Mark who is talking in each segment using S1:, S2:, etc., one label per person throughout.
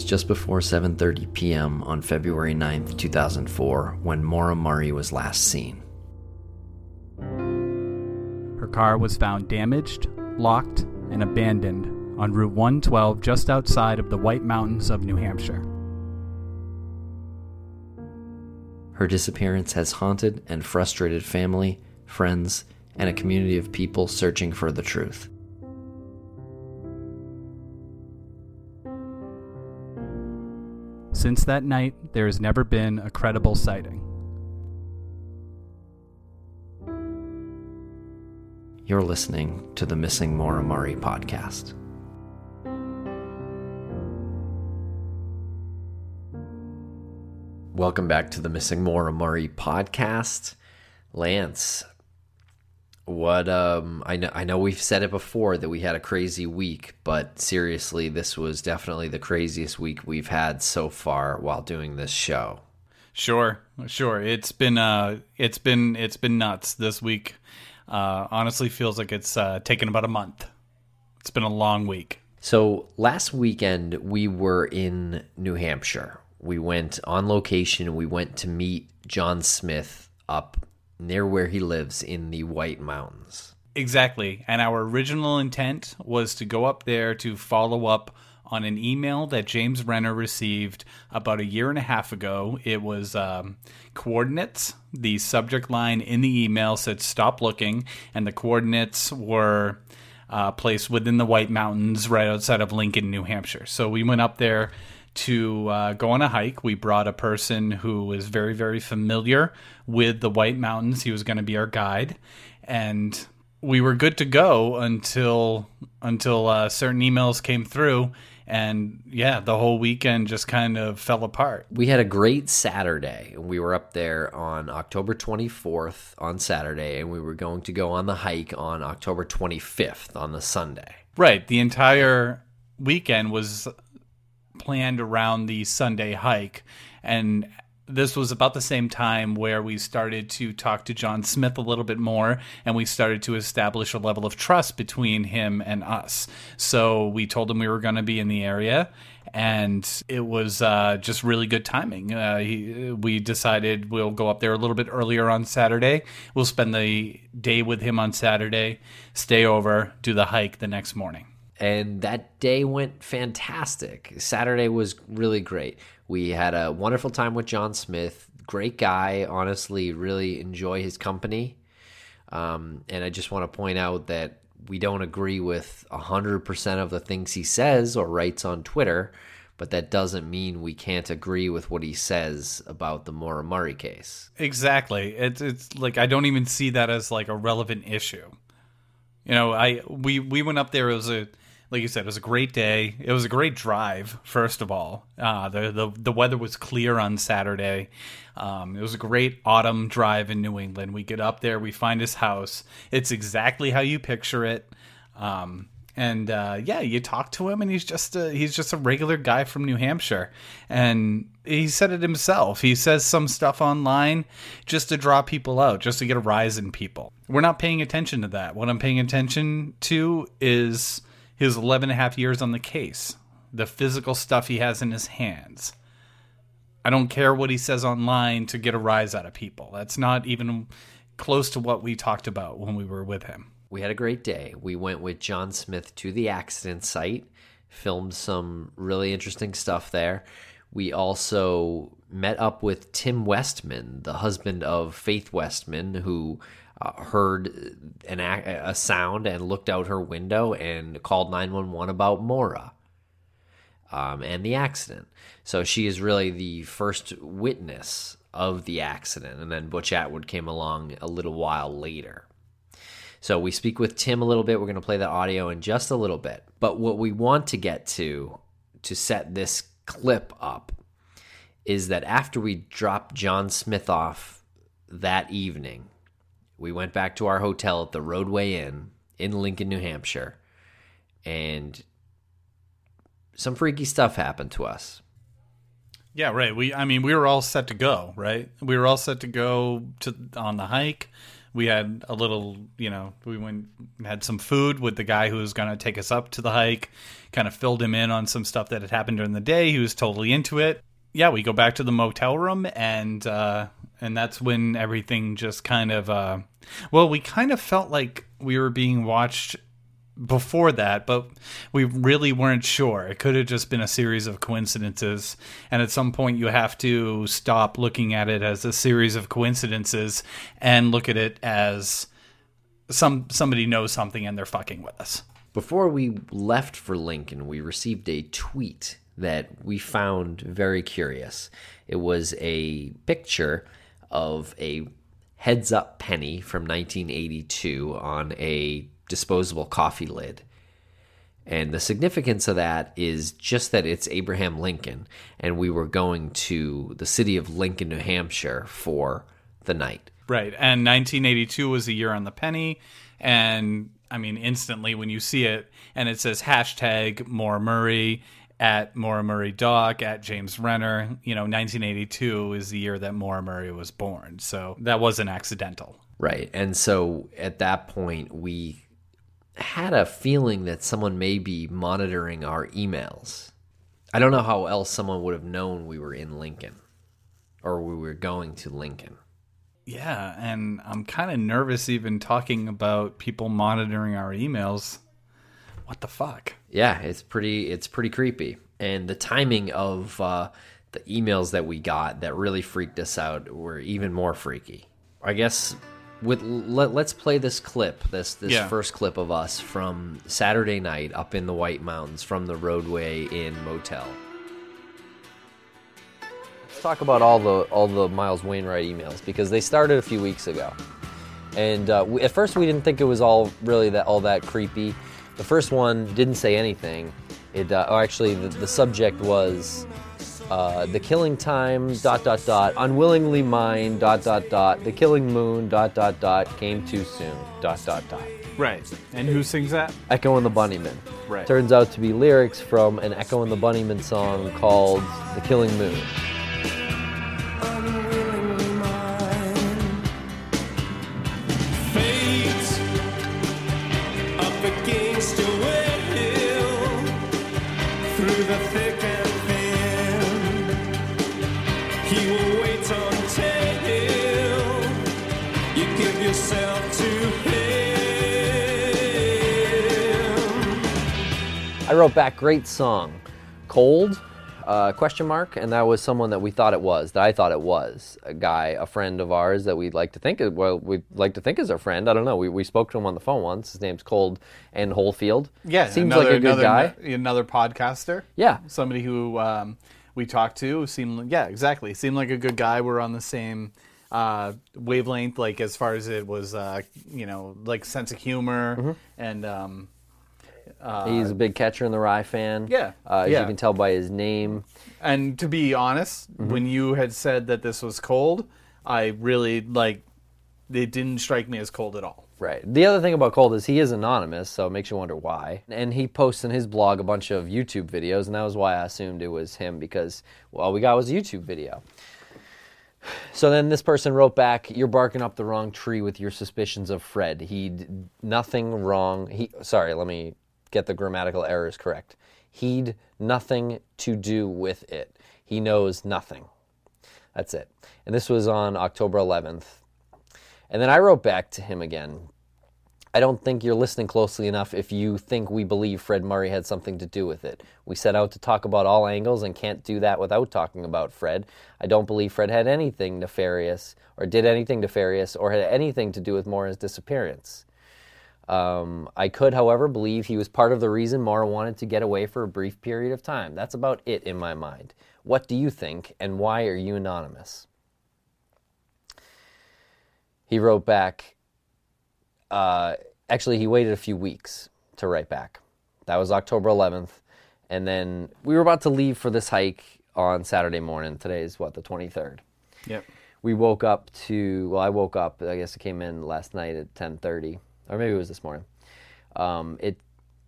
S1: Was just before 7:30 p.m. on February 9th, 2004, when Maura Murray was last seen.
S2: Her car was found damaged, locked, and abandoned on Route 112 just outside of the White Mountains of New Hampshire.
S1: Her disappearance has haunted and frustrated family, friends, and a community of people searching for the truth.
S2: Since that night, there has never been a credible sighting.
S1: You're listening to the Missing Maura podcast. Welcome back to the Missing Murray podcast. Lance, what um I know I know we've said it before that we had a crazy week, but seriously, this was definitely the craziest week we've had so far while doing this show.
S3: Sure, sure. It's been uh it's been it's been nuts this week. Uh honestly feels like it's uh taken about a month. It's been a long week.
S1: So last weekend we were in New Hampshire. We went on location. We went to meet John Smith up near where he lives in the White Mountains.
S3: Exactly. And our original intent was to go up there to follow up on an email that James Renner received about a year and a half ago. It was um, coordinates. The subject line in the email said stop looking, and the coordinates were uh, placed within the White Mountains right outside of Lincoln, New Hampshire. So we went up there to uh, go on a hike. We brought a person who was very, very familiar with the White Mountains. He was going to be our guide, and we were good to go until until uh, certain emails came through, and yeah, the whole weekend just kind of fell apart.
S1: We had a great Saturday. We were up there on October 24th on Saturday, and we were going to go on the hike on October 25th on the Sunday.
S3: Right, the entire weekend was planned around the Sunday hike. And this was about the same time where we started to talk to John Smith a little bit more and we started to establish a level of trust between him and us. So we told him we were going to be in the area and it was uh, just really good timing. Uh, he, we decided we'll go up there a little bit earlier on Saturday. We'll spend the day with him on Saturday, stay over, do the hike the next morning
S1: and that day went fantastic. Saturday was really great. We had a wonderful time with John Smith. Great guy, honestly, really enjoy his company. Um, and I just want to point out that we don't agree with 100% of the things he says or writes on Twitter, but that doesn't mean we can't agree with what he says about the Murray case.
S3: Exactly. It's it's like I don't even see that as like a relevant issue. You know, I we we went up there it was a like you said, it was a great day. It was a great drive. First of all, uh, the the the weather was clear on Saturday. Um, it was a great autumn drive in New England. We get up there, we find his house. It's exactly how you picture it. Um, and uh, yeah, you talk to him, and he's just a, he's just a regular guy from New Hampshire, and he said it himself. He says some stuff online just to draw people out, just to get a rise in people. We're not paying attention to that. What I'm paying attention to is his 11 and a half years on the case. the physical stuff he has in his hands. I don't care what he says online to get a rise out of people. That's not even close to what we talked about when we were with him.
S1: We had a great day. We went with John Smith to the accident site, filmed some really interesting stuff there. We also met up with Tim Westman, the husband of Faith Westman, who uh, heard an a, a sound and looked out her window and called 911 about Maura um, and the accident. So she is really the first witness of the accident. And then Butch Atwood came along a little while later. So we speak with Tim a little bit. We're going to play the audio in just a little bit. But what we want to get to to set this clip up is that after we drop John Smith off that evening, we went back to our hotel at the Rodeway Inn in Lincoln, New Hampshire, and some freaky stuff happened to us.
S3: Yeah, right. We I mean, we were all set to go, right? We were all set to go to on the hike. We had a little, you know, we went had some food with the guy who was going to take us up to the hike, kind of filled him in on some stuff that had happened during the day. He was totally into it. Yeah, we go back to the motel room and uh and that's when everything just kind of uh well, we kind of felt like we were being watched before that, but we really weren't sure. It could have just been a series of coincidences. And at some point, you have to stop looking at it as a series of coincidences and look at it as some somebody knows something and they're fucking with us.
S1: Before we left for Lincoln, we received a tweet that we found very curious. It was a picture of a heads up penny from 1982 on a disposable coffee lid. And the significance of that is just that it's Abraham Lincoln, and we were going to the city of Lincoln, New Hampshire for the night.
S3: Right. And 1982 was the year on the penny. And I mean, instantly when you see it and it says hashtag Maura Murray at Maura Murray Doc at James Renner, you know, 1982 is the year that Maura Murray was born. So that wasn't accidental.
S1: Right. And so at that point, we had a feeling that someone may be monitoring our emails. I don't know how else someone would have known we were in Lincoln or we were going to Lincoln.
S3: Yeah, and I'm kind of nervous even talking about people monitoring our emails. What the fuck?
S1: Yeah, it's pretty it's pretty creepy. And the timing of uh, the emails that we got that really freaked us out were even more freaky. I guess with let, us play this clip this this
S3: Yeah.
S1: first clip of us from Saturday night up in the White Mountains from the Rodeway Inn Motel. Let's talk about all the all the Miles Wainwright emails because they started a few weeks ago, and uh, we, at first we didn't think it was all really that all that creepy. The first one didn't say anything. It uh, oh, actually the, the subject was uh, the killing time dot dot dot unwillingly mine dot dot dot the killing moon dot dot dot came too soon dot dot dot
S3: Right. And who sings that?
S1: Echo and the Bunnymen.
S3: Right.
S1: Turns out to be lyrics from an Echo and the Bunnymen song called The Killing Moon.
S4: Give yourself to him.
S1: I wrote back, great song. Cold? Uh, question mark, and that was someone that we thought it was, that I thought it was a guy, a friend of ours that we'd like to think, of, well, we'd like to think is our friend. I don't know. We, we spoke to him on the phone once. His name's Cold and Holefield. Yeah, seems like a good
S3: another,
S1: guy.
S3: Another podcaster.
S1: Yeah.
S3: Somebody who um, we talked to seemed, yeah, exactly. Seemed like a good guy. We're on the same uh, wavelength, like as far as it was, uh, you know, like sense of humor
S1: Mm-hmm.
S3: and. Um, uh,
S1: He's a big catcher in the rye fan.
S3: Yeah,
S1: Uh, as
S3: yeah.
S1: you can tell by his name.
S3: And to be honest,
S1: Mm-hmm.
S3: when you had said that this was cold, I really like. It didn't strike me as cold at all.
S1: Right. The other thing about Cold is he is anonymous, so it makes you wonder why. And he posts in his blog a bunch of YouTube videos, and that was why I assumed it was him because all we got was a YouTube video. So then this person wrote back, "You're barking up the wrong tree with your suspicions of Fred. He d- nothing wrong. He sorry, let me get the grammatical errors correct. He'd nothing to do with it. He knows nothing. That's it. And this was on October 11th. And then I wrote back to him again. I don't think you're listening closely enough if you think we believe Fred Murray had something to do with it. We set out to talk about all angles and can't do that without talking about Fred. I don't believe Fred had anything nefarious or did anything nefarious or had anything to do with Maura's disappearance. Um, I could, however, believe he was part of the reason Maura wanted to get away for a brief period of time. That's about it in my mind. What do you think, and why are you anonymous? He wrote back, uh, actually, he waited a few weeks to write back. That was October 11th. And then we were about to leave for this hike on Saturday morning. Today is what, the 23rd?
S3: Yep.
S1: we woke up to well i woke up i guess it came in last night at 10.30 or maybe it was this morning um, it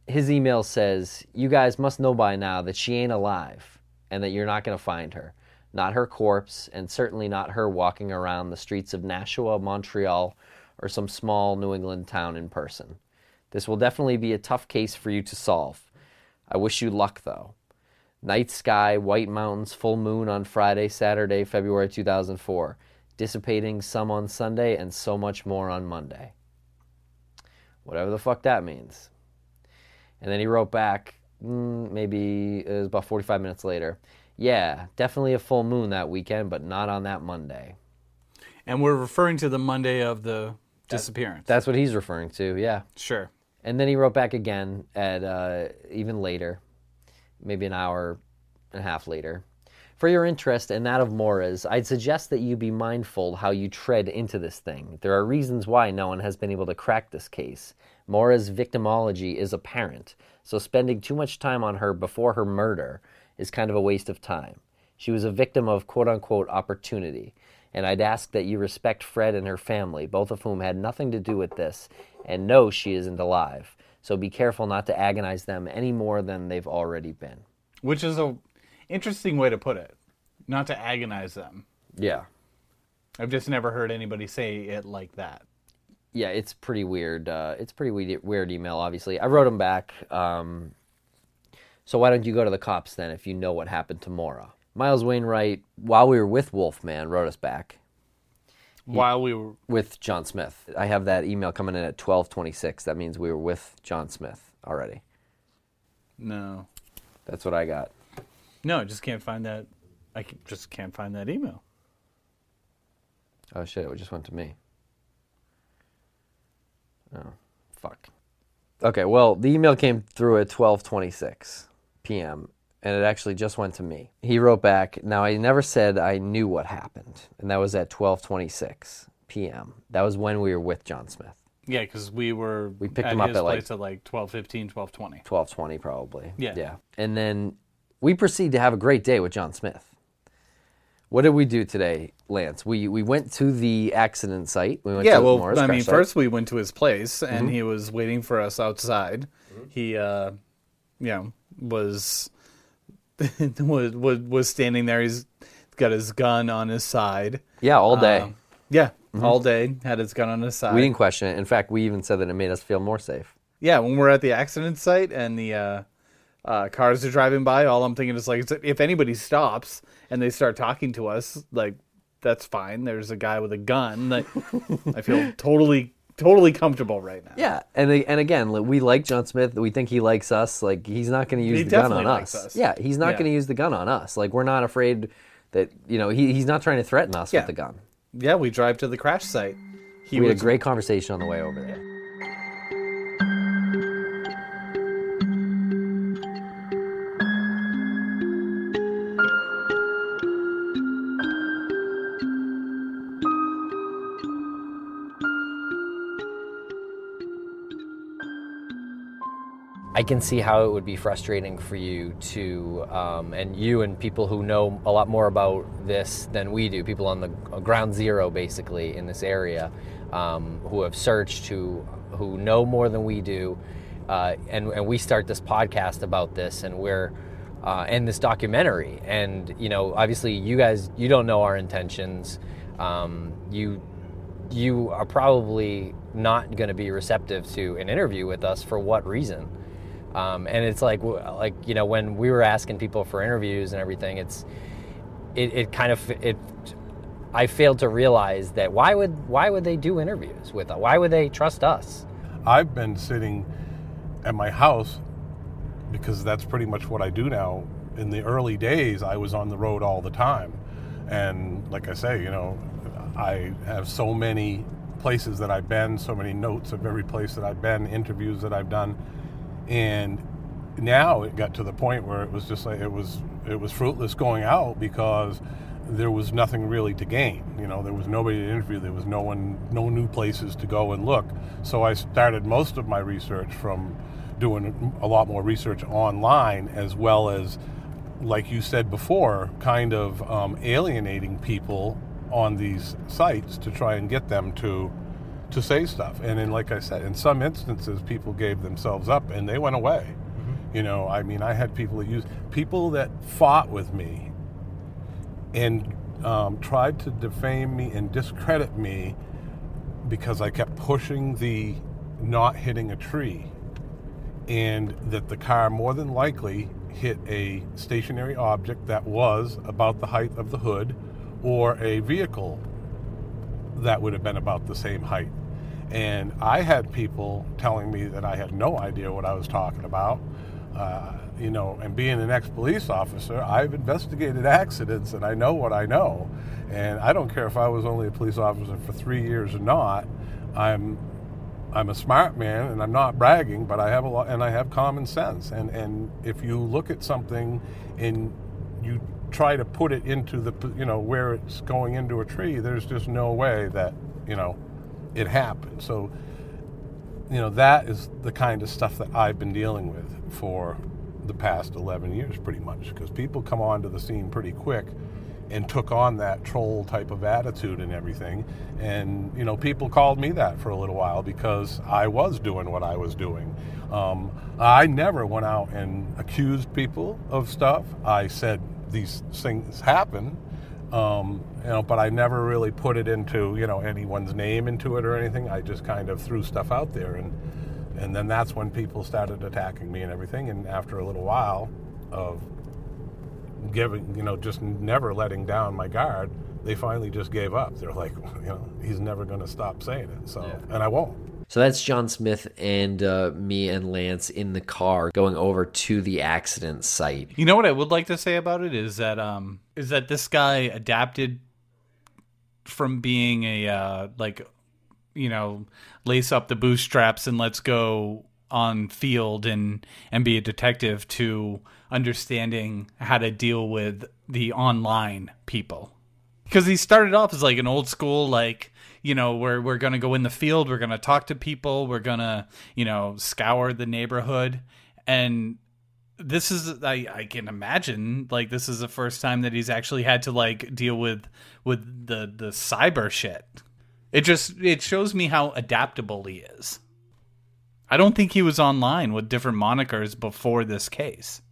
S1: his email says you guys must know by now that she ain't alive and that you're not going to find her not her corpse and certainly not her walking around the streets of nashua montreal or some small new england town in person this will definitely be a tough case for you to solve i wish you luck though Night sky, white mountains, full moon on Friday, Saturday, February 2004. Dissipating some on Sunday and so much more on Monday. Whatever the fuck that means. And then he wrote back, mm, maybe it was about 45 minutes later. Yeah, definitely a full moon that weekend, but not on that Monday.
S3: And we're referring to the Monday of the disappearance.
S1: That's what he's referring to, yeah.
S3: sure.
S1: And then he wrote back again at uh, even later, maybe an hour and a half later. For your interest and that of Maura's, I'd suggest that you be mindful how you tread into this thing. There are reasons why no one has been able to crack this case. Maura's victimology is apparent, so spending too much time on her before her murder is kind of a waste of time. She was a victim of quote unquote opportunity, and I'd ask that you respect Fred and her family, both of whom had nothing to do with this, and know she isn't alive. So be careful not to agonize them any more than they've already been.
S3: Which is a interesting way to put it. Not to agonize them.
S1: Yeah.
S3: I've just never heard anybody say it like that.
S1: yeah, it's pretty weird. Uh, it's pretty weird, weird email. Obviously, I wrote him back. Um, so why don't you go to the cops then if you know what happened to Maura? Miles Wainwright, while we were with Wolfman, wrote us back
S3: While we were
S1: with John Smith. I have that email coming in at twelve twenty six. That means we were with John Smith already.
S3: no,
S1: That's what I got.
S3: no, I just can't find that. I can- just can't find that email.
S1: Oh shit! It just went to me. Oh, fuck. Okay, well, the email came through at 12:26 p.m. and it actually just went to me. He wrote back, "Now I never said I knew what happened." And that was at 12:26 p.m. That was when we were with John Smith.
S3: Yeah, because we were
S1: We picked
S3: at
S1: him up
S3: his
S1: at, like-
S3: place at like 12:15, 12:20.
S1: 12:20 probably.
S3: Yeah.
S1: Yeah. And then we proceed to have a great day with John Smith. What did we do today, Lance? We we went to the accident site. We went
S3: Yeah,
S1: to
S3: well,
S1: Morris
S3: I mean,
S1: site.
S3: first we went to his place and
S1: Mm-hmm.
S3: he was waiting for us outside. He, uh, you know, was was was was standing there. He's got his gun on his side.
S1: Yeah, all day.
S3: Um, yeah, all day had his gun on his side.
S1: Mm-hmm. We didn't question it. In fact, we even said that it made us feel more safe.
S3: Yeah, when we're at the accident site and the uh, uh, cars are driving by, all I'm thinking is like, if anybody stops and they start talking to us, like that's fine. There's a guy with a gun. Like, I feel totally, totally comfortable right now.
S1: Yeah, and and again, we like John Smith. We think he likes us. Like he's not going to use
S3: He
S1: the gun on us.
S3: us.
S1: Yeah, he's not
S3: Yeah.
S1: going to use the gun on us. Like we're not afraid that you know he, he's not trying to threaten us
S3: Yeah.
S1: with the gun.
S3: Yeah, we drive to the crash site. He
S1: we had a great conversation on the way over there. I can see how it would be frustrating for you to, um, and you and people who know a lot more about this than we do, people on the ground zero basically in this area, um, who have searched, who who know more than we do, uh, and and we start this podcast about this, and we're uh, and this documentary, and you know, obviously, you guys, you don't know our intentions, um, you you are probably not going to be receptive to an interview with us for what reason?
S5: Um, and it's like, like you know, when we were asking people for interviews and everything, it's it, it kind of it. I failed to realize that why would why would they do interviews with us? Why would they trust us?
S6: I've been sitting at my house because that's pretty much what I do now. In the early days, I was on the road all the time. And like I say, you know, I have so many places that I've been, so many notes of every place that I've been, interviews that I've done. And now it got to the point where it was just like it was it was fruitless going out because there was nothing really to gain. You know, there was nobody to interview. There was no one, no new places to go and look. So I started most of my research from doing a lot more research online, as well as, like you said before, kind of um, alienating people on these sites to try and get them to to say stuff. And then, like I said, in some instances, people gave themselves up and they went away. You know, I mean, I had people that used people that fought with me and um, tried to defame me and discredit me because I kept pushing the not hitting a tree, and that the car more than likely hit a stationary object that was about the height of the hood or a vehicle that would have been about the same height. And I had people telling me that I had no idea what I was talking about. Uh, you know, and being an ex police officer, I've investigated accidents and I know what I know. And I don't care if I was only a police officer for three years or not. I'm I'm a smart man and I'm not bragging, but I have a lot and I have common sense. And and if you look at something and you try to put it into the you know where it's going into a tree, there's just no way that you know it happened. So you know that is the kind of stuff that I've been dealing with for the past 11 years, pretty much, because people come onto the scene pretty quick and took on that troll type of attitude and everything. And, you know, people called me that for a little while because I was doing what I was doing. Um, I never went out and accused people of stuff. I said these things happen, um, you know, but I never really put it into, you know, anyone's name into it or anything. I just kind of threw stuff out there. And, and then that's when people started attacking me and everything. And after a little while of giving, you know, just never letting down my guard, they finally just gave up. They're like, you know, he's never going to stop saying it. So, and I won't.
S1: So that's John Smith and uh, me and Lance in the car going over to the accident site.
S3: You know what I would like to say about it is that um is that this guy adapted from being a uh, like you know lace up the bootstraps and let's go on field and and be a detective to understanding how to deal with the online people because he started off as like an old school like you know we're we're gonna go in the field we're gonna talk to people we're gonna you know scour the neighborhood. And this is I, I can imagine like this is the first time that he's actually had to like deal with with the the cyber shit. It just it shows me how adaptable he is. I don't think he was online with different monikers before this case.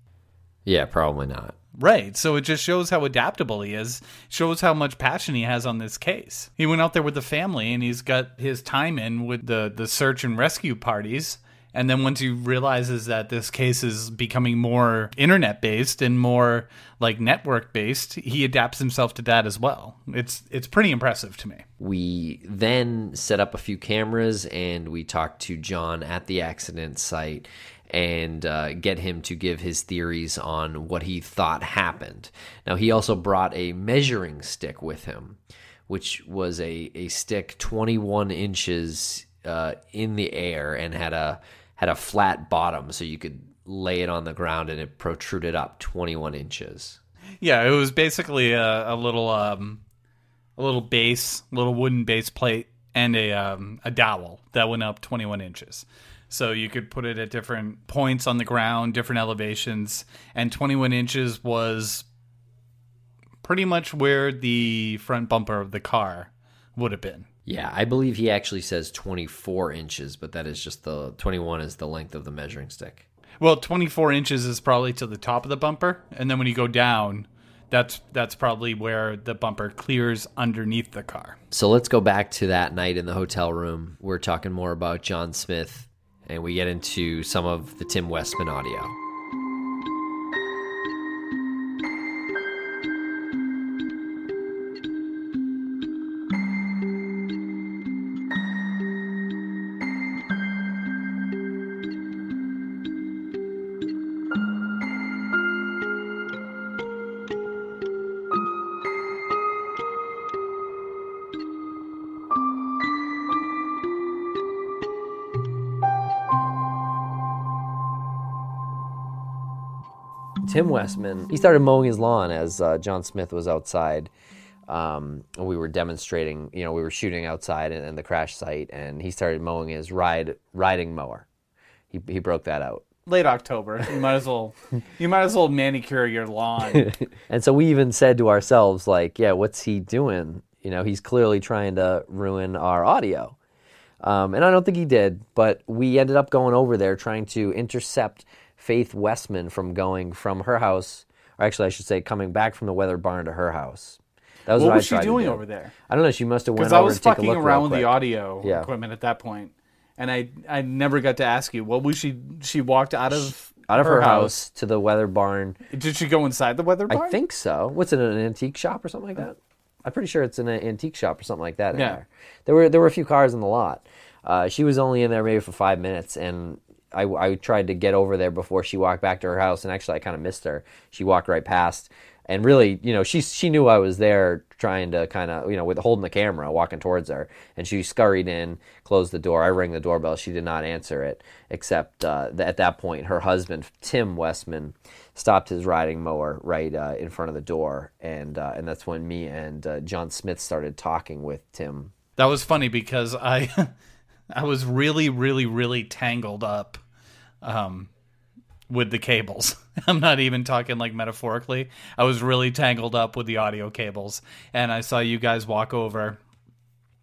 S1: Yeah, probably not.
S3: Right. So it just shows how adaptable he is, shows how much passion he has on this case. He went out there with the family and he's got his time in with the, the search and rescue parties. And then once he realizes that this case is becoming more internet based and more like network based, he adapts himself to that as well. It's it's pretty impressive to me.
S1: We then set up a few cameras and we talked to John at the accident site and uh, get him to give his theories on what he thought happened. Now, he also brought a measuring stick with him, which was a, a stick 21 inches uh, in the air and had a had a flat bottom, so you could lay it on the ground and it protruded up 21 inches.
S3: Yeah, it was basically a, a little um, a little base, little wooden base plate, and a um, a dowel that went up 21 inches. So you could put it at different points on the ground, different elevations, and 21 inches was pretty much where the front bumper of the car would have been.
S1: Yeah, I believe he actually says 24 inches, but that is just the 21 is the length of the measuring stick.
S3: Well, 24 inches is probably to the top of the bumper, and then when you go down, that's that's probably where the bumper clears underneath the car.
S1: So let's go back to that night in the hotel room. We're talking more about John Smith and we get into some of the Tim Westman audio. Tim Westman, he started mowing his lawn as uh, John Smith was outside. Um, and we were demonstrating, you know, we were shooting outside in, in the crash site, and he started mowing his ride riding mower. He, he broke that out.
S3: Late October. You might as well you might as well manicure your lawn.
S1: And so we even said to ourselves, like, yeah, what's he doing? You know, he's clearly trying to ruin our audio. Um, and I don't think he did, but we ended up going over there trying to intercept Faith Westman from going from her house, or actually, I should say, coming back from the weather barn to her house. That was
S3: What
S1: what,
S3: was she doing
S1: do.
S3: over there?
S1: I don't know. She must have went
S3: Because
S1: over
S3: I was
S1: and
S3: fucking around with the audio
S1: Yeah.
S3: equipment at that point, and I I never got to ask you what was she. She walked out of
S1: out of her, house. to the weather barn.
S3: Did she go inside the weather barn?
S1: I think so. What's it, an antique shop or something like that? I'm pretty sure it's in an antique shop or something like that. In
S3: Yeah.
S1: there. there were there were a few cars in the lot. Uh, she was only in there maybe for five minutes, and I, I tried to get over there before she walked back to her house, and actually I kind of missed her. She walked right past, and really, you know, she she knew I was there, trying to kind of, you know, with holding the camera, walking towards her, and she scurried in, closed the door. I rang the doorbell. She did not answer it, except uh, at that point, her husband Tim Westman stopped his riding mower right uh, in front of the door, and uh, and that's when me and uh, John Smith started talking with Tim.
S3: That was funny because I I was really really really tangled up um with the cables. I'm not even talking like metaphorically. I was really tangled up with the audio cables and I saw you guys walk over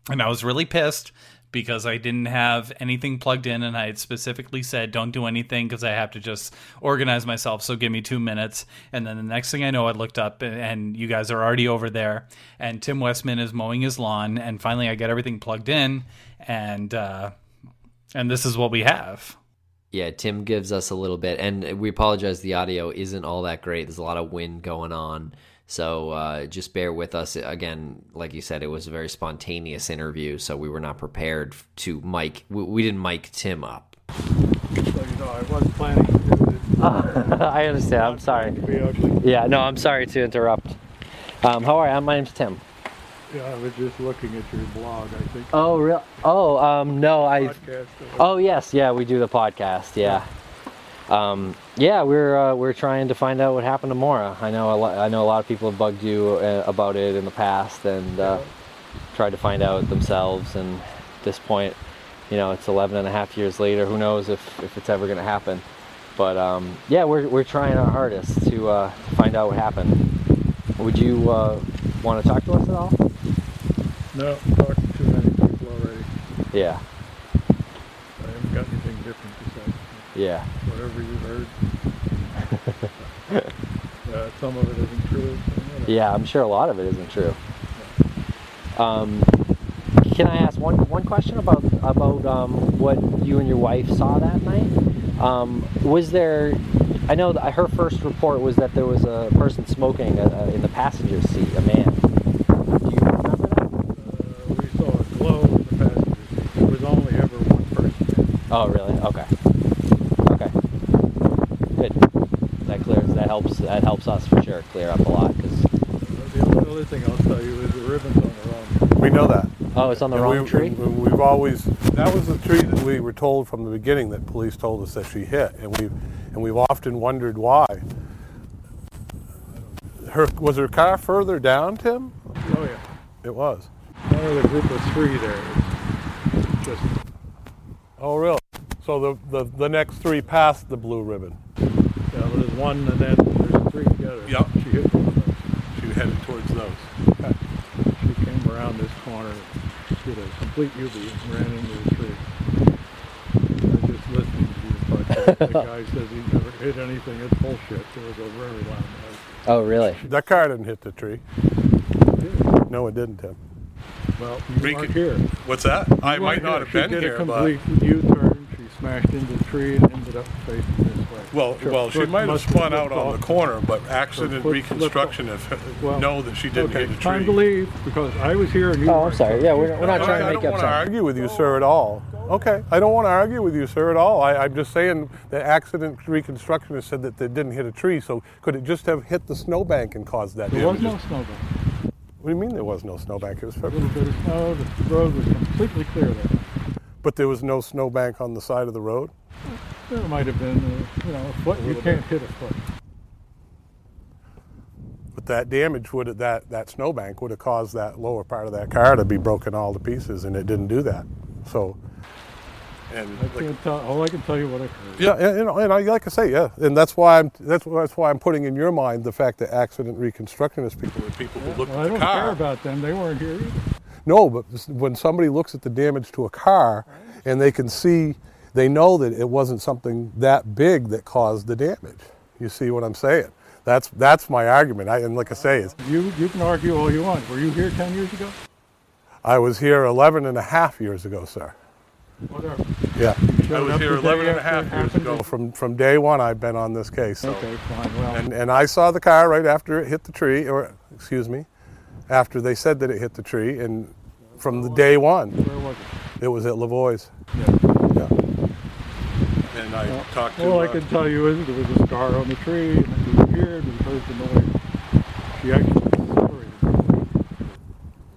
S3: and I was really pissed because I didn't have anything plugged in and I had specifically said don't do anything because I have to just organize myself so give me 2 minutes and then the next thing I know I looked up and, and you guys are already over there and Tim Westman is mowing his lawn and finally I get everything plugged in and uh and this is what we have.
S1: Yeah, Tim gives us a little bit, and we apologize. The audio isn't all that great. There's a lot of wind going on, so uh, just bear with us. Again, like you said, it was a very spontaneous interview, so we were not prepared to mic. We, we didn't mic Tim up.
S7: So, you know, I was planning to do this.
S5: I understand. I'm sorry.
S7: to be ugly.
S5: Yeah, no, I'm sorry to interrupt. Um, how are you? My name's Tim.
S7: Yeah, I was just looking at your blog, I think.
S5: Oh, real? Oh, um, no, I.
S7: Podcast.
S5: Oh, yes, yeah, we do the podcast. Yeah. Um, yeah, we're uh, we're trying to find out what happened to Maura. I know a lot. I know a lot of people have bugged you uh, about it in the past and uh, tried to find out themselves. And at this point, you know, it's 11 and a half years later. Who knows if, if it's ever going to happen? But um, yeah, we're we're trying our hardest to uh, find out what happened. Would you uh, want to talk to us at all?
S7: No, talked to too many people already.
S5: Yeah,
S7: I haven't got anything different to say.
S5: yeah.
S7: Whatever you heard. uh, some of it isn't true. some of it-
S5: Yeah, I'm sure a lot of it isn't true. Um, can I ask one one question about about um, what you and your wife saw that night? Um, was there? I know that her first report was that there was a person smoking uh, in the passenger seat, a man. Do you remember that?
S7: Uh, we saw a glow in the passenger seat. There was only ever one person.
S5: Oh, really? Okay. Good. That clears. That helps. That helps us for sure clear up a lot. Cause
S7: Uh, the only other thing I'll tell you is the ribbon's on the wrong.
S6: We know that.
S5: oh, it's on the
S6: And
S5: wrong
S6: we,
S5: tree.
S6: we- We've always that was the tree that we were told from the beginning that police told us that she hit, and we've and we've often wondered why. Her was her car further down, Tim?
S7: Oh yeah.
S6: It was.
S7: One of the group of three there. just
S6: Oh, really? So the, the, the next three passed the blue ribbon.
S7: Yeah, there's one and then there's three together.
S6: Yep.
S7: She hit one of those.
S6: She headed towards those.
S7: She came around this corner, did a complete U-beat and ran into the tree. I was just listening to you, but the guy says he never hit anything. It's bullshit. There was a very loud noise.
S5: oh, really?
S6: That car didn't hit the tree. No, it didn't, Tim.
S7: Well, you
S6: We
S7: weren't here.
S6: What's that? I might
S7: weren't
S6: not
S7: here.
S6: have been
S7: she did
S6: here,
S7: a
S6: but
S7: complete U-turn. She smashed into the tree and ended up facing this way.
S6: Well,
S7: Her
S6: well, she
S7: foot
S6: might have
S7: must
S6: spun
S7: slipped
S6: out on the
S7: off.
S6: corner, but accident
S7: foot slipped
S6: reconstructionists
S7: Well,
S6: know that she didn't
S7: okay,
S6: hit a tree.
S7: time to leave because I was here and you
S5: Oh, I'm
S7: weren't.
S5: sorry. Yeah, we're, we're not
S6: I,
S5: trying to make up.
S6: I
S5: make
S6: don't
S5: up
S6: want to
S5: something.
S6: argue with you, sir, at all. Okay, I don't want to argue with you, sir, at all. I, I'm just saying the accident reconstructionist said that they didn't hit a tree, so could it just have hit the snowbank and caused that
S7: There was
S6: damage?
S7: no snowbank.
S6: What do you mean there was no snowbank? It was
S7: A
S6: February.
S7: little bit of snow. The road was completely clear there.
S6: But there was no snowbank on the side of the road?
S7: There might have been, uh, you know, a foot. You can't hit a foot.
S6: But that damage would have, that, that snowbank would have caused that lower part of that car to be broken all to pieces, and it didn't do that. So, and
S7: I
S6: like,
S7: can't tell. All I can tell you what I heard.
S6: Yeah, and, you know, and I, like I say, yeah, and that's why I'm that's, why- that's why I'm putting in your mind the fact that accident reconstructionist people are people who look
S7: Well, I
S6: at the
S7: don't care about them. They weren't here either.
S6: No, but when somebody looks at the damage to a car and they can see, they know that it wasn't something that big that caused the damage. You see what I'm saying? That's that's my argument. I, and like I say, is
S7: You you can argue all you want. Were you here 10 years ago?
S6: I was here 11 and a half years ago, sir.
S7: Whatever.
S6: Yeah. I was here 11 and a half years ago. From from day one, I've been on this case. So.
S7: Okay, fine. Well,
S6: And, and I saw the car right after it hit the tree, or excuse me, after they said that it hit the tree, and from the day one,
S7: where was it?
S6: it was at Lavoie's.
S7: Yeah.
S6: Yeah. And I talked to.
S7: All I
S6: uh,
S7: can tell you is there was a scar on the tree, and it disappeared. We heard the noise. She actually accelerated.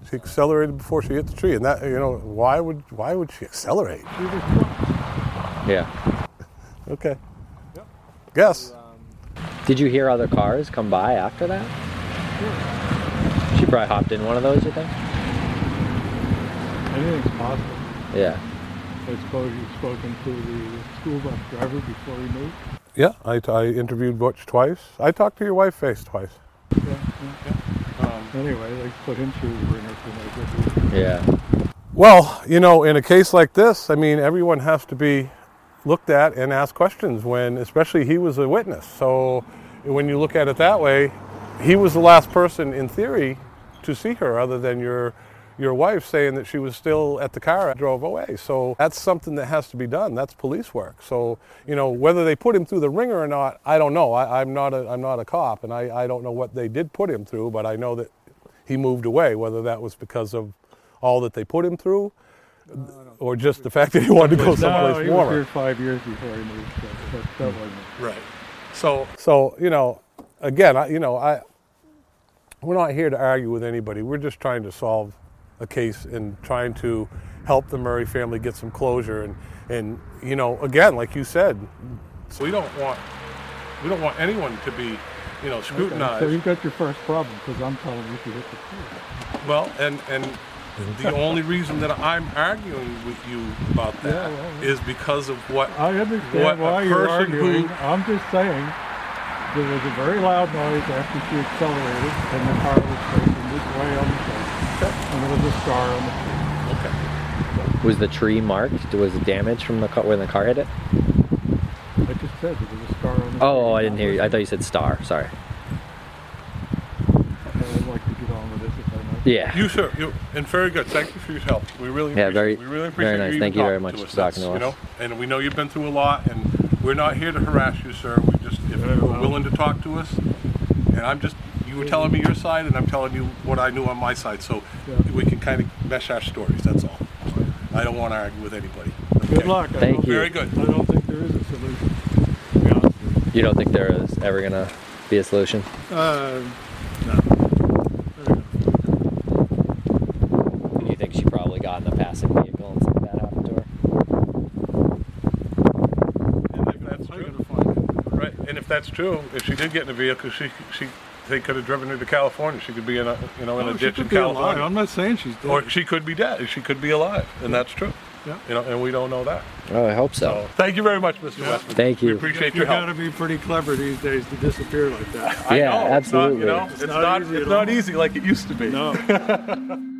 S6: she accelerated before she hit the tree, and that you know why would why would she accelerate?
S7: She was drunk.
S5: Yeah.
S6: Okay. Guess.
S5: Did you hear other cars come by after that? She probably hopped in one of those, you think?
S7: Anything's possible.
S5: Yeah.
S7: I suppose you've spoken to the school bus driver before he moved.
S6: Yeah, I, I interviewed Butch twice. I talked to your wife Faith twice.
S7: Yeah. yeah. Um, anyway, they put him through the ringer for no good.
S5: Yeah.
S6: Well, you know, in a case like this, I mean, everyone has to be looked at and asked questions when, especially he was a witness. So when you look at it that way, he was the last person in theory to see her other than your your wife saying that she was still at the car and drove away. So that's something that has to be done. That's police work. So, you know, whether they put him through the ringer or not, I don't know. I, I'm not a I'm not a cop and I, I don't know what they did put him through, but I know that he moved away, whether that was because of all that they put him through or just the fact that he wanted to go
S7: no,
S6: someplace
S7: he was here five years before he moved. So that, that wasn't.
S6: Right. So, so you know, again, I, you know, I, we're not here to argue with anybody. We're just trying to solve a case and trying to help the Murray family get some closure. And, and you know, again, like you said, so we don't want, we don't want anyone to be, you know,
S7: Okay,
S6: scrutinized.
S7: so you've got your first problem because I'm telling you to hit the tree.
S6: Well, and and the only reason that I'm arguing with you about that is
S7: well,
S6: because of what
S7: I understand
S6: what a
S7: why you're
S6: person who-
S7: arguing. I'm just saying there was a very loud noise after she accelerated and the car was facing this way on the side. And there was a scar on the tree.
S6: Okay.
S5: Was the tree marked? Was it damaged from the car when the car hit it?
S7: I just said there was a scar on the tree.
S5: Oh, I didn't hear you. I thought you said star. Sorry.
S7: I would like to get on with this if I might.
S5: Yeah.
S6: You sir, you and very good. Thank you for your help. We really
S5: Yeah,
S6: appreciate
S5: very-
S6: it. we really
S5: very nice.
S6: you
S5: Thank you very
S6: talking
S5: much
S6: us.
S5: for talking
S6: That's,
S5: to
S6: you know, and we know you've been through a lot, and we're not here to harass you, sir. We just, if you're
S7: well.
S6: willing to talk to us, and I'm just you were telling me your side, and I'm telling you what I knew on my side, so
S7: Yeah.
S6: we can kind of mesh our stories. That's all. I don't want to argue with anybody.
S7: Good
S6: Okay.
S7: luck. I
S5: Thank
S7: don't-
S5: you.
S6: Very good.
S7: I don't think there is a solution. To be honest with you.
S5: You don't think there is ever gonna be a solution?
S7: Uh, no.
S5: You think she probably got in a passing vehicle and something bad happened to her?
S6: And if that's true, right? And if that's true, if she did get in a vehicle, she she they could have driven her to California. She could be in a you know in a
S7: Oh, she
S6: ditch in
S7: could be alive.
S6: California.
S7: I'm not saying she's dead.
S6: Or she could be dead. She could be alive, and that's true.
S7: Yeah.
S6: You know, and we don't know that.
S5: Oh, I hope
S6: So,
S5: so.
S6: thank you very much, Mr.
S7: Yeah.
S6: Westman.
S5: Thank you.
S6: We
S5: you.
S6: appreciate
S7: you
S6: your
S7: got to be pretty clever these days to disappear like that.
S6: I
S5: Yeah,
S6: know, it's not,
S5: absolutely.
S6: you know,
S7: It's
S6: it's,
S7: not
S6: not,
S7: easy
S6: it's not easy like it used to be.
S7: No.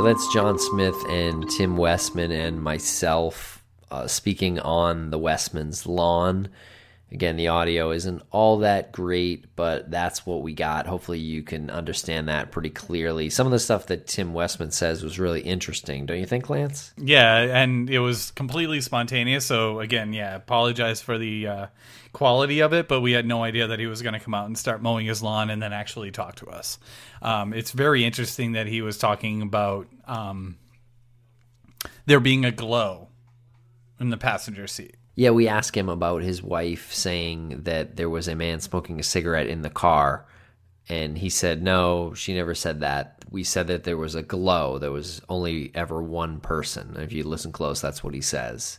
S1: So that's John Smith and Tim Westman and myself uh, speaking on the Westman's lawn. Again, the audio isn't all that great, but that's what we got. Hopefully, you can understand that pretty clearly. Some of the stuff that Tim Westman says was really interesting, don't you think, Lance?
S3: Yeah, and it was completely spontaneous. So again, yeah, apologize for the uh, quality of it, but we had no idea that he was going to come out and start mowing his lawn and then actually talk to us. Um, it's very interesting that he was talking about um, there being a glow in the passenger seat.
S1: Yeah, we asked him about his wife saying that there was a man smoking a cigarette in the car. And he said, no, she never said that. We said that there was a glow. There was only ever one person. If you listen close, that's what he says.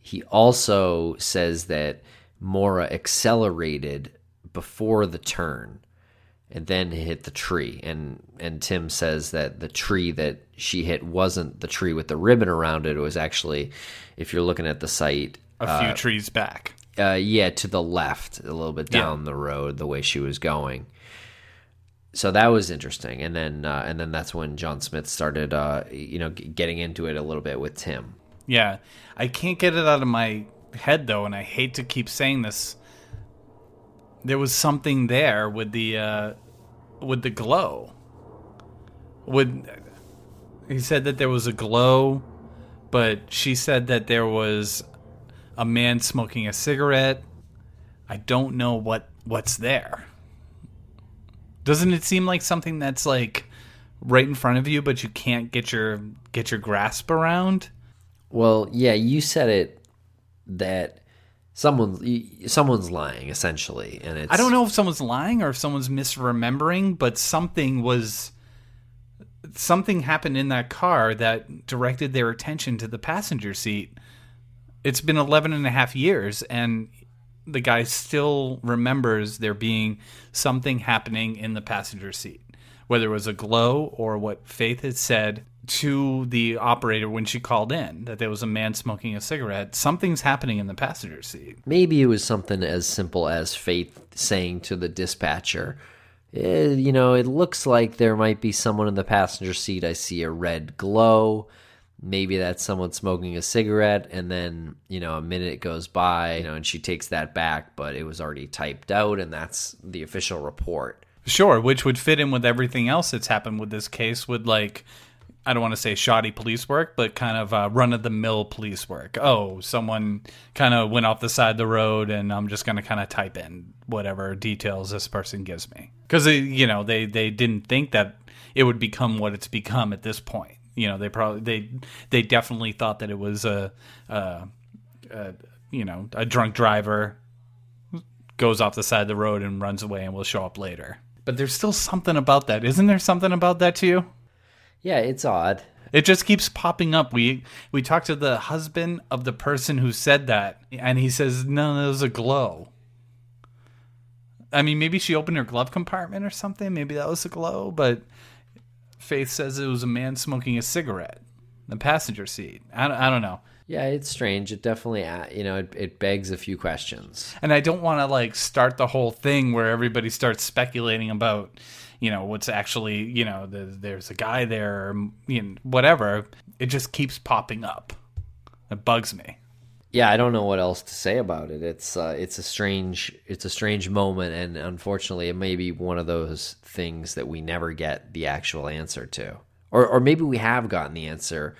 S1: He also says that Maura accelerated before the turn and then hit the tree. And and Tim says that the tree that she hit wasn't the tree with the ribbon around it. It was actually, if you're looking at the site,
S3: A few trees back.
S1: uh, yeah, to the left, a little bit
S3: Yeah.
S1: down the road, the way she was going. So that was interesting, and then uh, and then that's when John Smith started, uh, you know, g- getting into it a little bit with Tim.
S3: Yeah, I can't get it out of my head though, and I hate to keep saying this. There was something there with the uh, with the glow. Would he said that there was a glow, but she said that there was a man smoking a cigarette. I don't know what what's there. Doesn't it seem like something that's like right in front of you, but you can't get your get your grasp around?
S1: Well, yeah, you said it that someone's someone's lying essentially, and it's
S3: I don't know if someone's lying or if someone's misremembering, but something was something happened in that car that directed their attention to the passenger seat. It's been 11 and a half years and the guy still remembers there being something happening in the passenger seat. Whether it was a glow or what Faith had said to the operator when she called in that there was a man smoking a cigarette, something's happening in the passenger seat.
S1: Maybe it was something as simple as Faith saying to the dispatcher, "Eh, you know, it looks like there might be someone in the passenger seat. I see a red glow. Maybe that's someone smoking a cigarette. And then, you know, a minute goes by, you know, and she takes that back, but it was already typed out, and that's the official report.
S3: Sure, which would fit in with everything else that's happened with this case, with like, I don't want to say shoddy police work, but kind of uh, run of the mill police work. Oh, someone kind of went off the side of the road, and I'm just going to kind of type in whatever details this person gives me. Because, you know, they, they didn't think that it would become what it's become at this point. You know, they probably, they, they definitely thought that it was a, a, a you know, a drunk driver goes off the side of the road and runs away and will show up later. But there's still something about that. Isn't there something about that to you?
S1: Yeah, it's odd.
S3: It just keeps popping up. We we talked to the husband of the person who said that, and he says, "No, there was a glow." I mean, maybe she opened her glove compartment or something. Maybe that was a glow. But Faith says it was a man smoking a cigarette in the passenger seat. I don't, I don't know.
S1: Yeah, it's strange. It definitely, uh, you know, it, it begs a few questions.
S3: and I don't want to like start the whole thing where everybody starts speculating about, you know, what's actually, you know, the, there's a guy there, or, you know, whatever. It just keeps popping up. It bugs me.
S1: yeah, I don't know what else to say about it. It's uh, it's a strange it's a strange moment, and unfortunately, it may be one of those things that we never get the actual answer to, or or maybe we have gotten the answer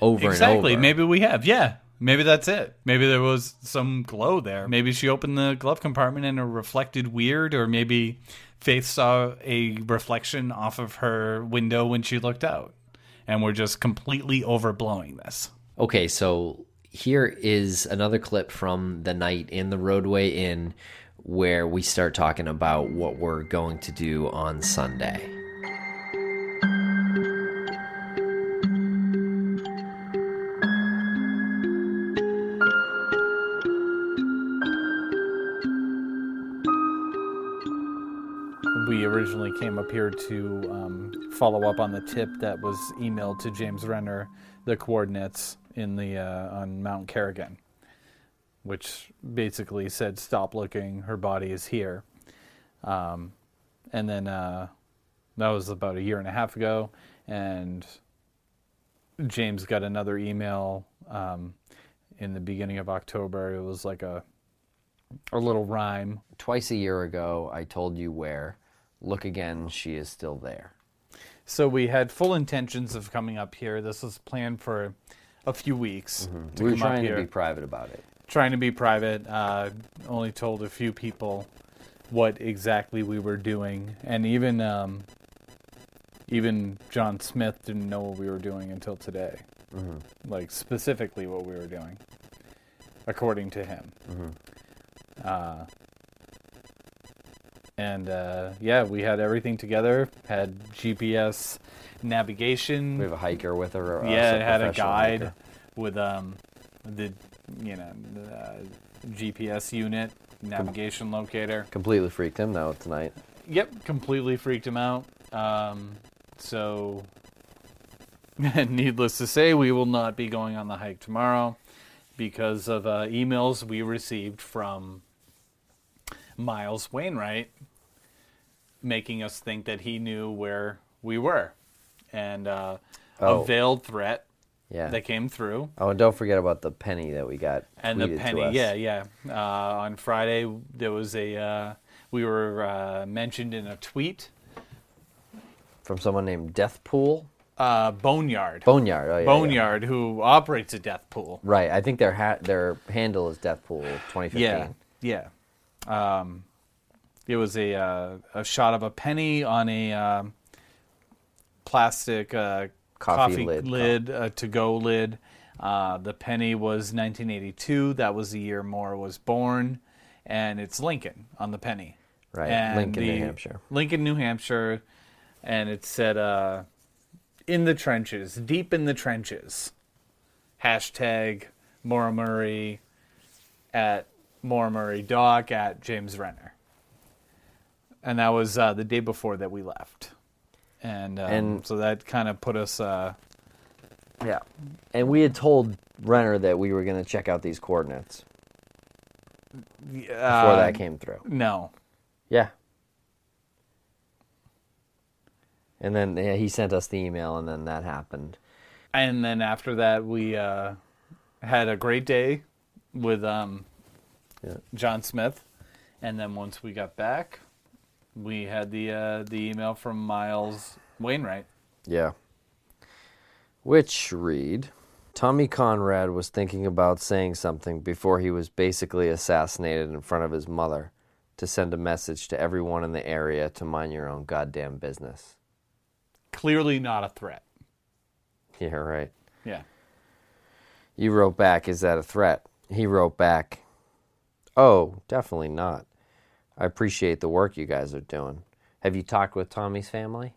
S1: over
S3: exactly.
S1: and over. Exactly.
S3: Maybe we have. Yeah. Maybe that's it. Maybe there was some glow there. Maybe she opened the glove compartment and it reflected weird, or maybe Faith saw a reflection off of her window when she looked out. And we're just completely overblowing this.
S1: Okay, so here is another clip from the night in the Rodeway Inn where we start talking about what we're going to do on Sunday.
S3: Came up here to um, follow up on the tip that was emailed to James Renner, the coordinates in the uh, on Mount Kerrigan, which basically said, "Stop looking. Her body is here." Um, and then uh, that was about a year and a half ago, and James got another email um, in the beginning of October. It was like a a little rhyme.
S1: Twice a year ago, I told you where. Look again, she is still there.
S3: So we had full intentions of coming up here. This was planned for a few weeks. To
S1: Mm-hmm. we were
S3: come up
S1: trying to be private about it.
S3: Trying to be private. Uh, only told a few people what exactly we were doing, and even um, even John Smith didn't know what we were doing until today.
S1: Mm-hmm.
S3: Like specifically what we were doing, according to him.
S1: Mm-hmm.
S3: Uh, and uh, yeah, we had everything together. Had GPS navigation.
S1: We have a hiker with her. uh,
S3: yeah, it had a guide
S1: hiker.
S3: with um the you know uh, GPS unit navigation locator.
S1: Completely freaked him out tonight.
S3: Yep, completely freaked him out. Um, so, needless to say, we will not be going on the hike tomorrow because of uh, emails we received from Miles Wainwright making us think that he knew where we were. And uh,
S1: Oh.
S3: a veiled threat
S1: Yeah.
S3: that came through.
S1: Oh, and don't forget about the penny that we got.
S3: And the
S1: tweeted to
S3: penny,
S1: us.
S3: yeah, yeah. Uh, on Friday, there was a uh, we were uh, mentioned in a tweet.
S1: From someone named Deathpool.
S3: Uh, Boneyard.
S1: Boneyard. Oh, yeah, yeah.
S3: Boneyard, who operates a death pool.
S1: Right. I think their ha- their handle is Deathpool 2015.
S3: Yeah, yeah. Um, it was a uh, a shot of a penny on a um, plastic uh,
S1: Coffee
S3: coffee,
S1: lid.
S3: lid, uh, to go lid. Uh, the penny was 1982. That was the year Maura was born, and it's Lincoln on the penny.
S1: Right,
S3: And
S1: Lincoln, New Hampshire.
S3: Lincoln, New Hampshire, and it said uh, in the trenches, deep in the trenches. Hashtag Maura Murray at Maura Murray Doc at James Renner. And that was uh, the day before that we left. And, um,
S1: And-
S3: so that kind of put us. Uh,
S1: Yeah. And we had told Renner that we were going to check out these coordinates before
S3: uh,
S1: that came through.
S3: No.
S1: Yeah. And then yeah, he sent us the email, and then that happened.
S3: And then after that, we uh, had a great day with um,
S1: Yeah.
S3: John Smith. And then once we got back, we had the uh, the email from Miles Wainwright.
S1: Yeah. Which read Tommy Conrad was thinking about saying something before he was basically assassinated in front of his mother to send a message to everyone in the area to mind your own goddamn business.
S3: Clearly not a threat.
S1: Yeah, right.
S3: Yeah.
S1: You wrote back, Is that a threat? He wrote back, Oh, definitely not. I appreciate the work you guys are doing. Have you talked with Tommy's family?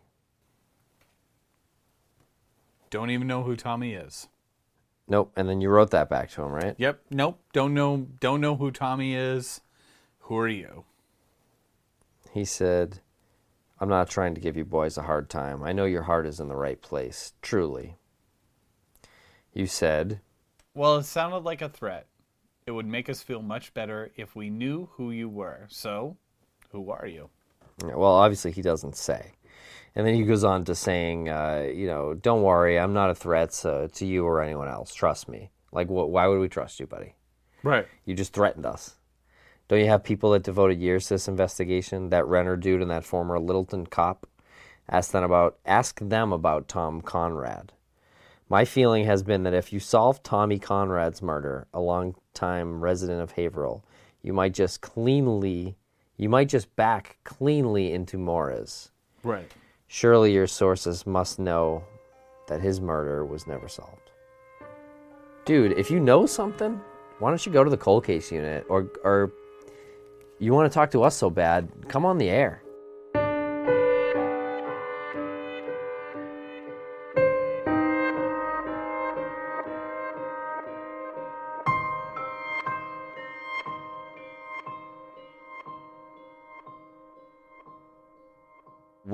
S3: Don't even know who Tommy is.
S1: Nope. And then you wrote that back to him, right?
S3: Yep. Nope. Don't know. Don't know who Tommy is. Who are you?
S1: He said, I'm not trying to give you boys a hard time. I know your heart is in the right place, truly. You said,
S3: Well, it sounded like a threat. It would make us feel much better if we knew who you were. So, who are you?
S1: well, obviously he doesn't say. And then he goes on to saying, uh, you know, don't worry, I'm not a threat so, to you or anyone else. Trust me. Like, wh- why would we trust you, buddy?
S3: Right.
S1: You just threatened us. Don't you have people that devoted years to this investigation? That Renner dude and that former Littleton cop? Ask them about ask them about Tom Conrad. My feeling has been that if you solve Tommy Conrad's murder, a longtime resident of Haverhill, you might just cleanly you might just back cleanly into Maura's.
S3: Right.
S1: Surely your sources must know that his murder was never solved. Dude, if you know something, why don't you go to the cold case unit or or you want to talk to us so bad, come on the air.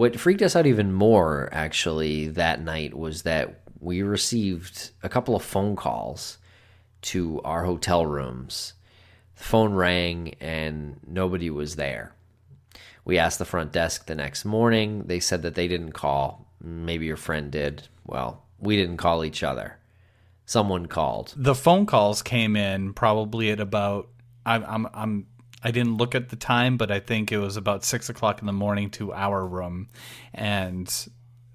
S1: What freaked us out even more, actually, that night was that we received a couple of phone calls to our hotel rooms. The phone rang and nobody was there. We asked the front desk the next morning. They said that they didn't call. Maybe your friend did. Well, we didn't call each other. Someone called.
S3: The phone calls came in probably at about I'm I'm I'm I didn't look at the time, but I think it was about six o'clock in the morning to our room, and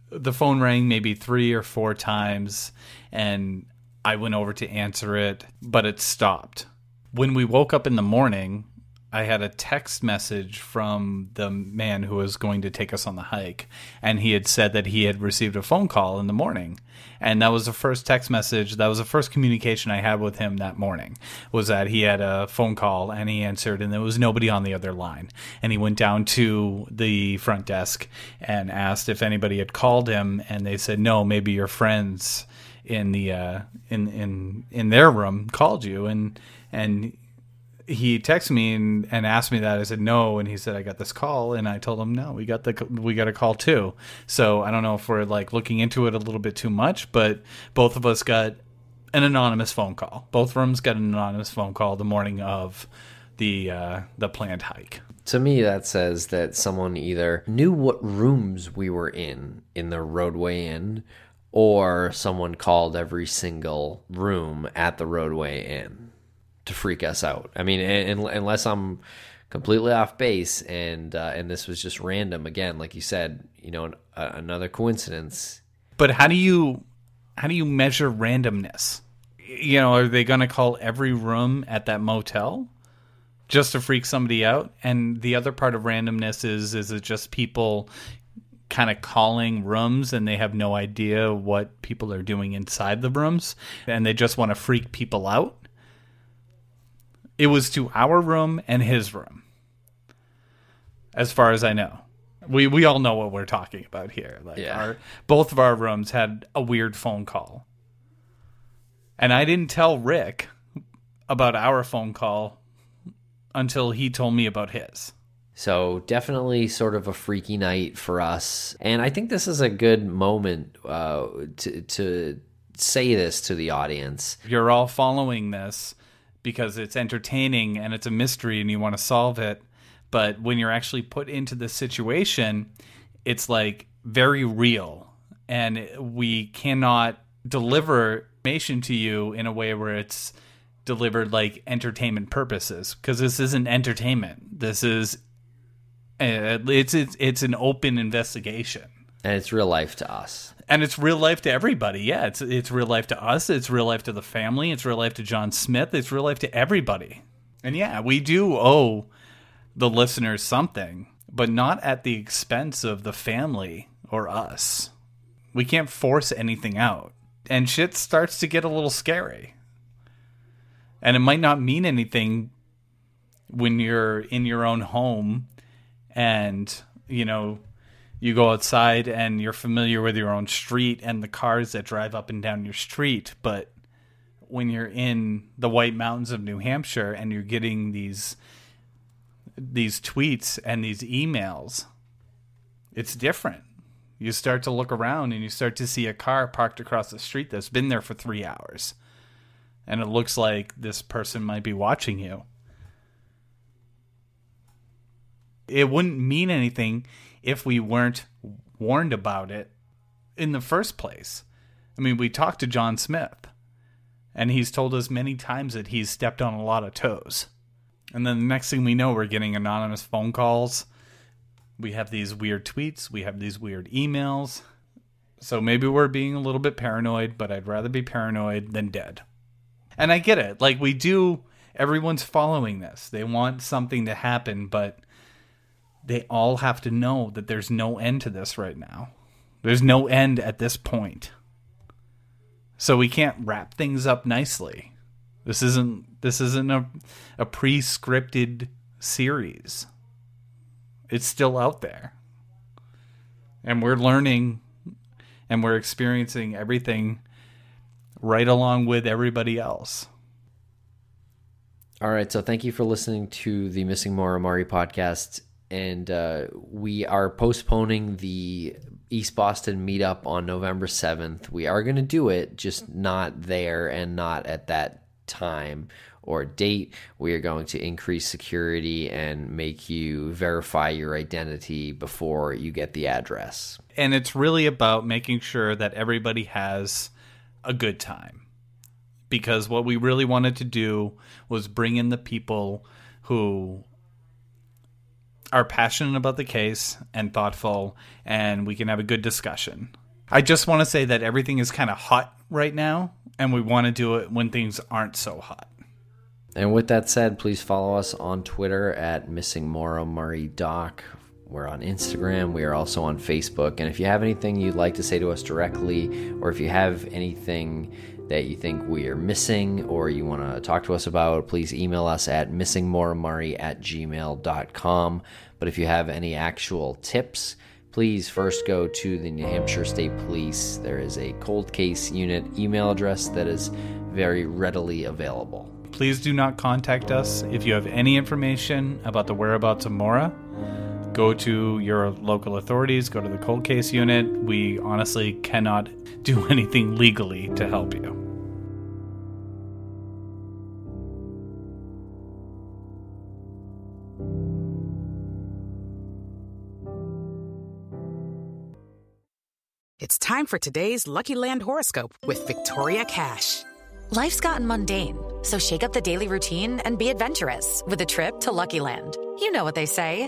S3: the phone rang maybe three or four times, and I went over to answer it, but it stopped. When we woke up in the morning, I had a text message from the man who was going to take us on the hike, and he had said that he had received a phone call in the morning. And that was the first text message, that was the first communication I had with him that morning, was that he had a phone call and he answered, and there was nobody on the other line. And he went down to the front desk and asked if anybody had called him, and they said, no, maybe your friends in the uh, in in in their room called you and and he texted me and, and asked me that. I said no and he said I got this call and I told him no we got the we got a call too. So I don't know if we're like looking into it a little bit too much but both of us got an anonymous phone call. Both rooms got an anonymous phone call the morning of the uh, the planned hike.
S1: To me, that says that someone either knew what rooms we were in in the Rodeway Inn, or someone called every single room at the Rodeway Inn to freak us out. I mean, un- un- unless I'm completely off base and uh, and this was just random again, like you said, you know, an, uh, another coincidence.
S3: But how do you how do you measure randomness? You know, are they going to call every room at that motel just to freak somebody out? And the other part of randomness is is it just people kind of calling rooms and they have no idea what people are doing inside the rooms and they just want to freak people out? It was to our room and his room. As far as I know. We we all know what we're talking about here. Like
S1: Yeah.
S3: our both of our rooms had a weird phone call. And I didn't tell Rick about our phone call until he told me about his.
S1: So definitely sort of a freaky night for us, and I think this is a good moment uh, to to say this to the audience.
S3: You're all following this because it's entertaining and it's a mystery and you want to solve it. But when you're actually put into the situation, it's like very real. And we cannot deliver information to you in a way where it's delivered like entertainment purposes because this isn't entertainment. This is uh, it's it's it's an open investigation.
S1: And it's real life to us.
S3: And it's real life to everybody. Yeah, it's it's real life to us. It's real life to the family. It's real life to John Smith. It's real life to everybody. And yeah, we do owe the listeners something, but not at the expense of the family or us. We can't force anything out. And shit starts to get a little scary. And it might not mean anything when you're in your own home and, you know, you go outside and you're familiar with your own street and the cars that drive up and down your street. But when you're in the White Mountains of New Hampshire and you're getting these these tweets and these emails, it's different. You start to look around and you start to see a car parked across the street that's been there for three hours. And it looks like this person might be watching you. It wouldn't mean anything if we weren't warned about it in the first place. I mean, we talked to John Smith, and he's told us many times that he's stepped on a lot of toes. And then the next thing we know, we're getting anonymous phone calls. We have these weird tweets. We have these weird emails. So maybe we're being a little bit paranoid, but I'd rather be paranoid than dead. And I get it. Like, we do, everyone's following this. They want something to happen, but they all have to know that there's no end to this right now. There's no end at this point. So we can't wrap things up nicely. This isn't this isn't a a pre-scripted series. It's still out there. And we're learning and we're experiencing everything right along with everybody else.
S1: All right, so thank you for listening to the Missing Maura Murray podcast. And uh, we are postponing the East Boston meetup on November 7th. We are going to do it, just not there and not at that time or date. We are going to increase security and make you verify your identity before you get the address.
S3: And it's really about making sure that everybody has a good time. Because what we really wanted to do was bring in the people who are passionate about the case and thoughtful, and we can have a good discussion. I just want to say that everything is kind of hot right now, and we want to do it when things aren't so hot.
S1: And with that said, please follow us on Twitter at Missing Maura Murray Doc. We're on Instagram. We are also on Facebook. And if you have anything you'd like to say to us directly, or if you have anything that you think we are missing or you want to talk to us about, please email us at missingmauramurray at gmail.com. But if you have any actual tips, please first go to the New Hampshire State Police. There is a cold case unit email address that is very readily available.
S3: Please do not contact us if you have any information about the whereabouts of Maura. Go to your local authorities, go to the cold case unit. We honestly cannot do anything legally to help you.
S8: It's time for today's Lucky Land horoscope with Victoria Cash.
S9: Life's gotten mundane, so shake up the daily routine and be adventurous with a trip to Lucky Land. You know what they say